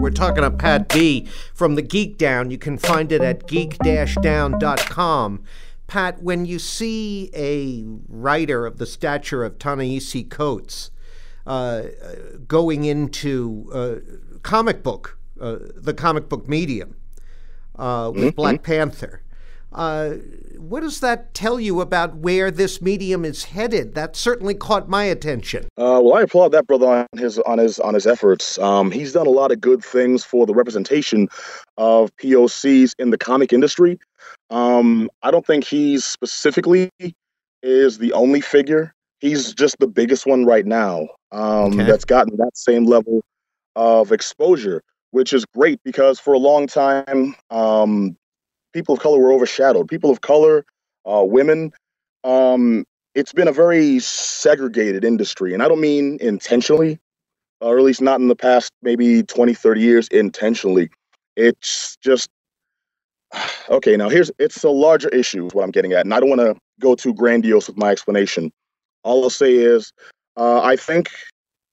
We're talking to Pat B from the Geek Down. You can find it at geek-down.com. Pat, when you see a writer of the stature of Ta-Nehisi Coates uh, going into uh, comic book, uh, the comic book medium, uh, with mm-hmm. Black Panther, uh, what does that tell you about where this medium is headed? That certainly caught my attention. Uh, well, I applaud that brother on his on his on his efforts. Um, he's done a lot of good things for the representation of POCs in the comic industry. Um, I don't think he's specifically is the only figure. He's just the biggest one right now um, okay. that's gotten that same level of exposure, which is great because for a long time, um, people of color were overshadowed. People of color, uh, women. Um, it's been a very segregated industry, and I don't mean intentionally, or at least not in the past maybe 20, 30 years intentionally. It's just okay. Now here's it's a larger issue. Is what I'm getting at, and I don't want to go too grandiose with my explanation. All I'll say is, uh, I think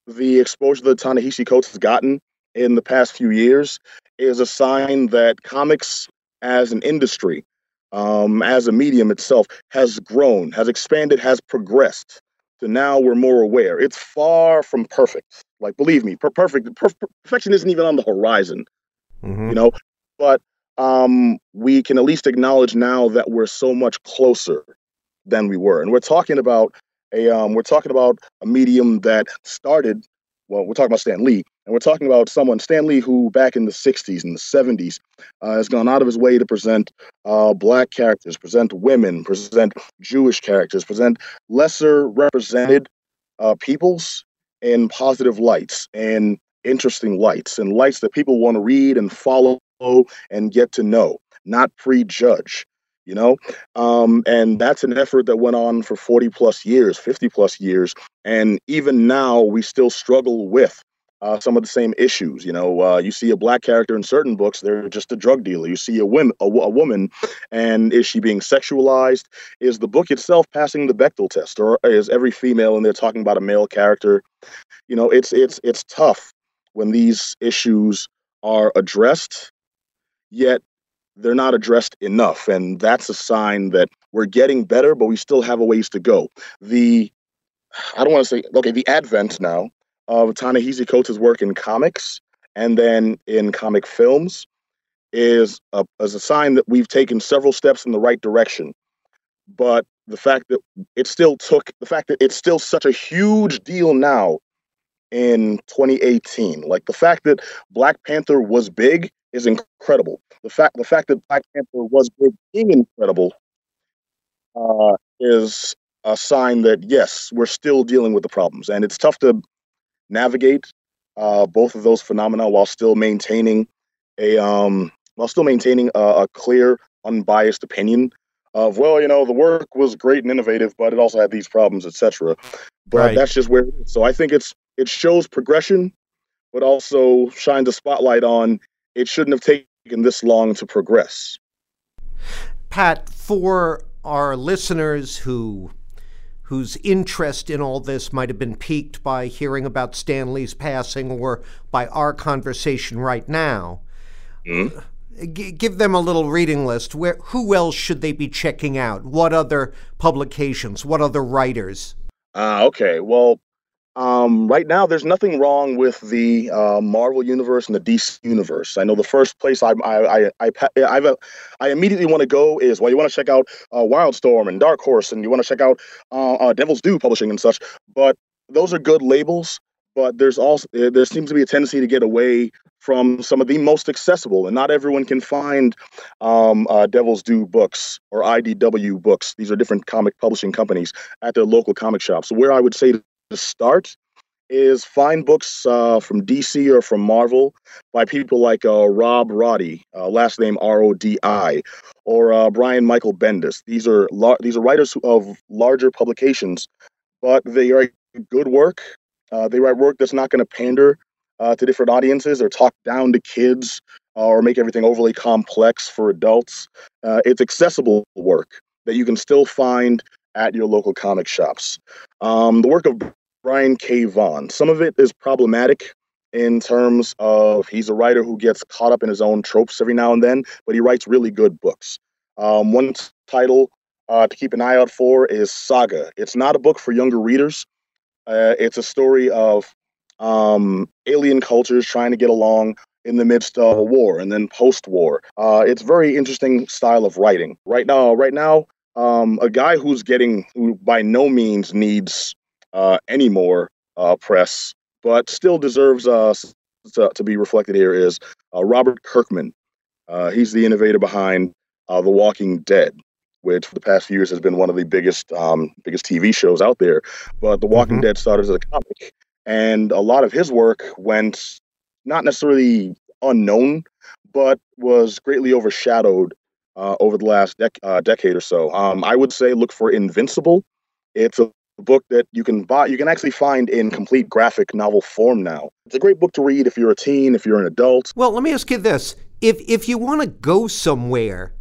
the exposure that Ta-Nehisi Coates has gotten in the past few years is a sign that comics as an industry, um, as a medium itself, has grown, has expanded, has progressed. So now we're more aware. It's far from perfect. Like, believe me, per- perfect per- perfection isn't even on the horizon. Mm-hmm. You know, but um, we can at least acknowledge now that we're so much closer than we were, and we're talking about a um, we're talking about a medium that started. Well, we're talking about Stan Lee, and we're talking about someone, Stan Lee, who back in the 60s and the 70s uh, has gone out of his way to present uh, black characters, present women, present Jewish characters, present lesser represented uh, peoples in positive lights and interesting lights and lights that people want to read and follow and get to know, not prejudge you know? Um, and that's an effort that went on for 40 plus years 50 plus years and even now we still struggle with uh, some of the same issues. You know, uh, you see a black character in certain books, they're just a drug dealer. You see a, women, a, a, woman, and is she being sexualized? Is the book itself passing the Bechdel test, or is every female in they're talking about a male character? You know, it's it's it's tough when these issues are addressed, yet they're not addressed enough, and that's a sign that we're getting better, but we still have a ways to go. The I don't want to say okay, the advent now of Ta-Nehisi Coates' work in comics and then in comic films is a, is a sign that we've taken several steps in the right direction. But the fact that it still took, the fact that it's still such a huge deal now in 2018, like the fact that Black Panther was big is incredible. The fact, the fact that Black Panther was big being incredible uh, is a sign that yes, we're still dealing with the problems, and it's tough to navigate uh, both of those phenomena while still maintaining a um, while still maintaining a, a, clear, unbiased opinion of well, you know, the work was great and innovative, but it also had these problems, etc. But right. that's just where. So I think it's it shows progression, but also shines a spotlight on it shouldn't have taken this long to progress. Pat, for our listeners who whose interest in all this might have been piqued by hearing about Stan Lee's passing or by our conversation right now. Mm-hmm. G- give them a little reading list. Where, who else should they be checking out? What other publications? What other writers? Uh, okay. Well, um, right now, there's nothing wrong with the uh, Marvel universe and the DC universe. I know the first place I I I I, I, I immediately want to go is well, you want to check out uh, Wildstorm and Dark Horse, and you want to check out uh, uh, Devil's Due Publishing and such. But those are good labels. But there's also there seems to be a tendency to get away from some of the most accessible, and not everyone can find um, uh, Devil's Due books or IDW books. These are different comic publishing companies at their local comic shops. So where I would say to start is find books uh, from DC or from Marvel by people like uh, Rob Rodi, uh, last name R O D I, or uh, Brian Michael Bendis. These are lar- these are writers of larger publications, but they write good work. Uh, they write work that's not going to pander uh, to different audiences or talk down to kids or make everything overly complex for adults. it's accessible work that you can still find at your local comic shops. Um, the work of Brian K. Vaughan. Some of it is problematic in terms of he's a writer who gets caught up in his own tropes every now and then, but he writes really good books. Um, one title uh, to keep an eye out for is Saga. It's not a book for younger readers. Uh, it's a story of um, alien cultures trying to get along in the midst of a war and then post-war. Uh, it's very interesting style of writing. Right now, right now, um, a guy who's getting who by no means needs uh, any more uh, press, but still deserves uh, to, to, be reflected here is uh, Robert Kirkman. Uh, he's the innovator behind The Walking Dead which for the past few years has been one of the biggest um, biggest TV shows out there. But The Walking mm-hmm. Dead started as a comic, and a lot of his work went not necessarily unknown, but was greatly overshadowed uh, over the last dec- uh, decade or so. Um, I would say look for Invincible. It's a book that you can buy, you can actually find in complete graphic novel form now. It's a great book to read if you're a teen, if you're an adult. Well, let me ask you this: if if you want to go somewhere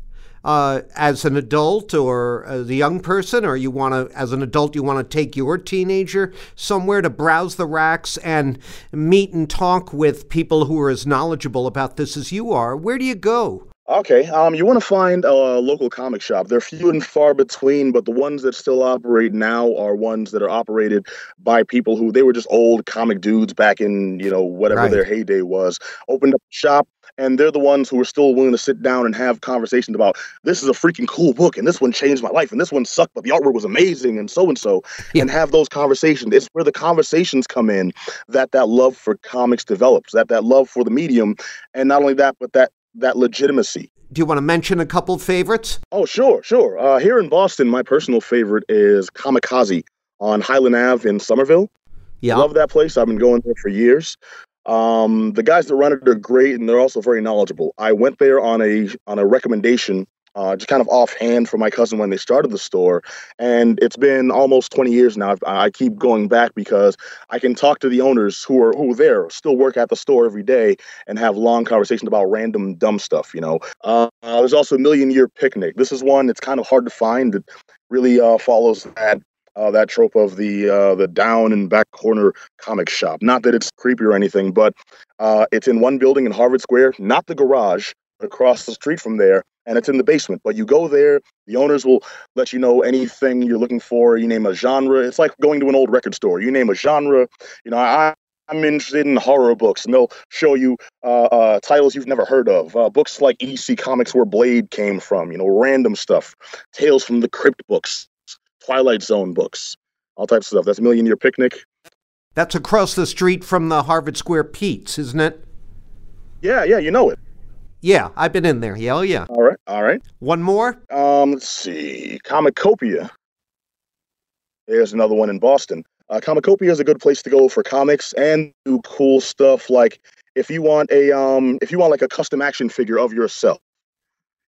uh, as an adult or as a young person, or you want to, as an adult, you want to take your teenager somewhere to browse the racks and meet and talk with people who are as knowledgeable about this as you are, where do you go? Okay, um, you want to find a local comic shop. They're few and far between, but the ones that still operate now are ones that are operated by people who they were just old comic dudes back in you know whatever right. their heyday was. Opened up a shop, and they're the ones who are still willing to sit down and have conversations about this is a freaking cool book, and this one changed my life, and this one sucked, but the artwork was amazing, and so and so, and have those conversations. It's where the conversations come in that that love for comics develops, that that love for the medium, and not only that, but that that legitimacy. Do you want to mention a couple favorites? Oh, sure, sure. Uh, here in Boston, my personal favorite is Comicazi on Highland Ave in Somerville. Yeah. Love that place. I've been going there for years. Um, the guys that run it are great, and they're also very knowledgeable. I went there on a on a recommendation uh, just kind of offhand for my cousin when they started the store. And it's been almost 20 years now. I, keep going back because I can talk to the owners who are who are there, still work at the store every day, and have long conversations about random dumb stuff. You know, uh, uh, there's also Million Year Picnic. This is one that's kind of hard to find. That really uh, follows that uh, that trope of the uh, the down and back corner comic shop. Not that it's creepy or anything, but uh, it's in one building in Harvard Square, not the garage, across the street from there, and it's in the basement. But you go there, the owners will let you know anything you're looking for. You name a genre. It's like going to an old record store. You name a genre. You know, I. I'm interested in horror books, and they'll show you uh, uh, titles you've never heard of. Uh, books like EC Comics, where Blade came from, you know, random stuff, Tales from the Crypt books, Twilight Zone books, all types of stuff. That's Million Year Picnic. That's across the street from the Harvard Square Peet's, isn't it? Yeah, yeah, you know it. Yeah, I've been in there. Yeah, oh yeah. All right, all right. One more. Um, let's see, Comicopia. There's another one in Boston. Uh, Comicopia is a good place to go for comics and do cool stuff. Like if you want a um, if you want like a custom action figure of yourself,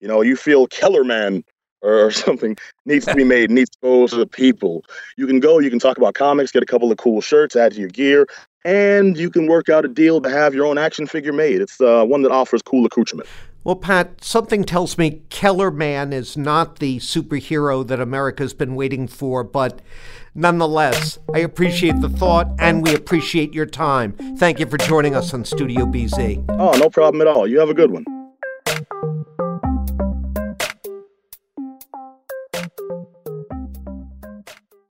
you know, you feel Kellerman or something needs to be made, needs to go to the people. You can go, you can talk about comics, get a couple of cool shirts, add to your gear, and you can work out a deal to have your own action figure made. It's uh, one that offers cool accoutrement. Well, Pat, something tells me Kellerman is not the superhero that America's been waiting for, but nonetheless, I appreciate the thought and we appreciate your time. Thank you for joining us on Studio BZ. Oh, no problem at all. You have a good one.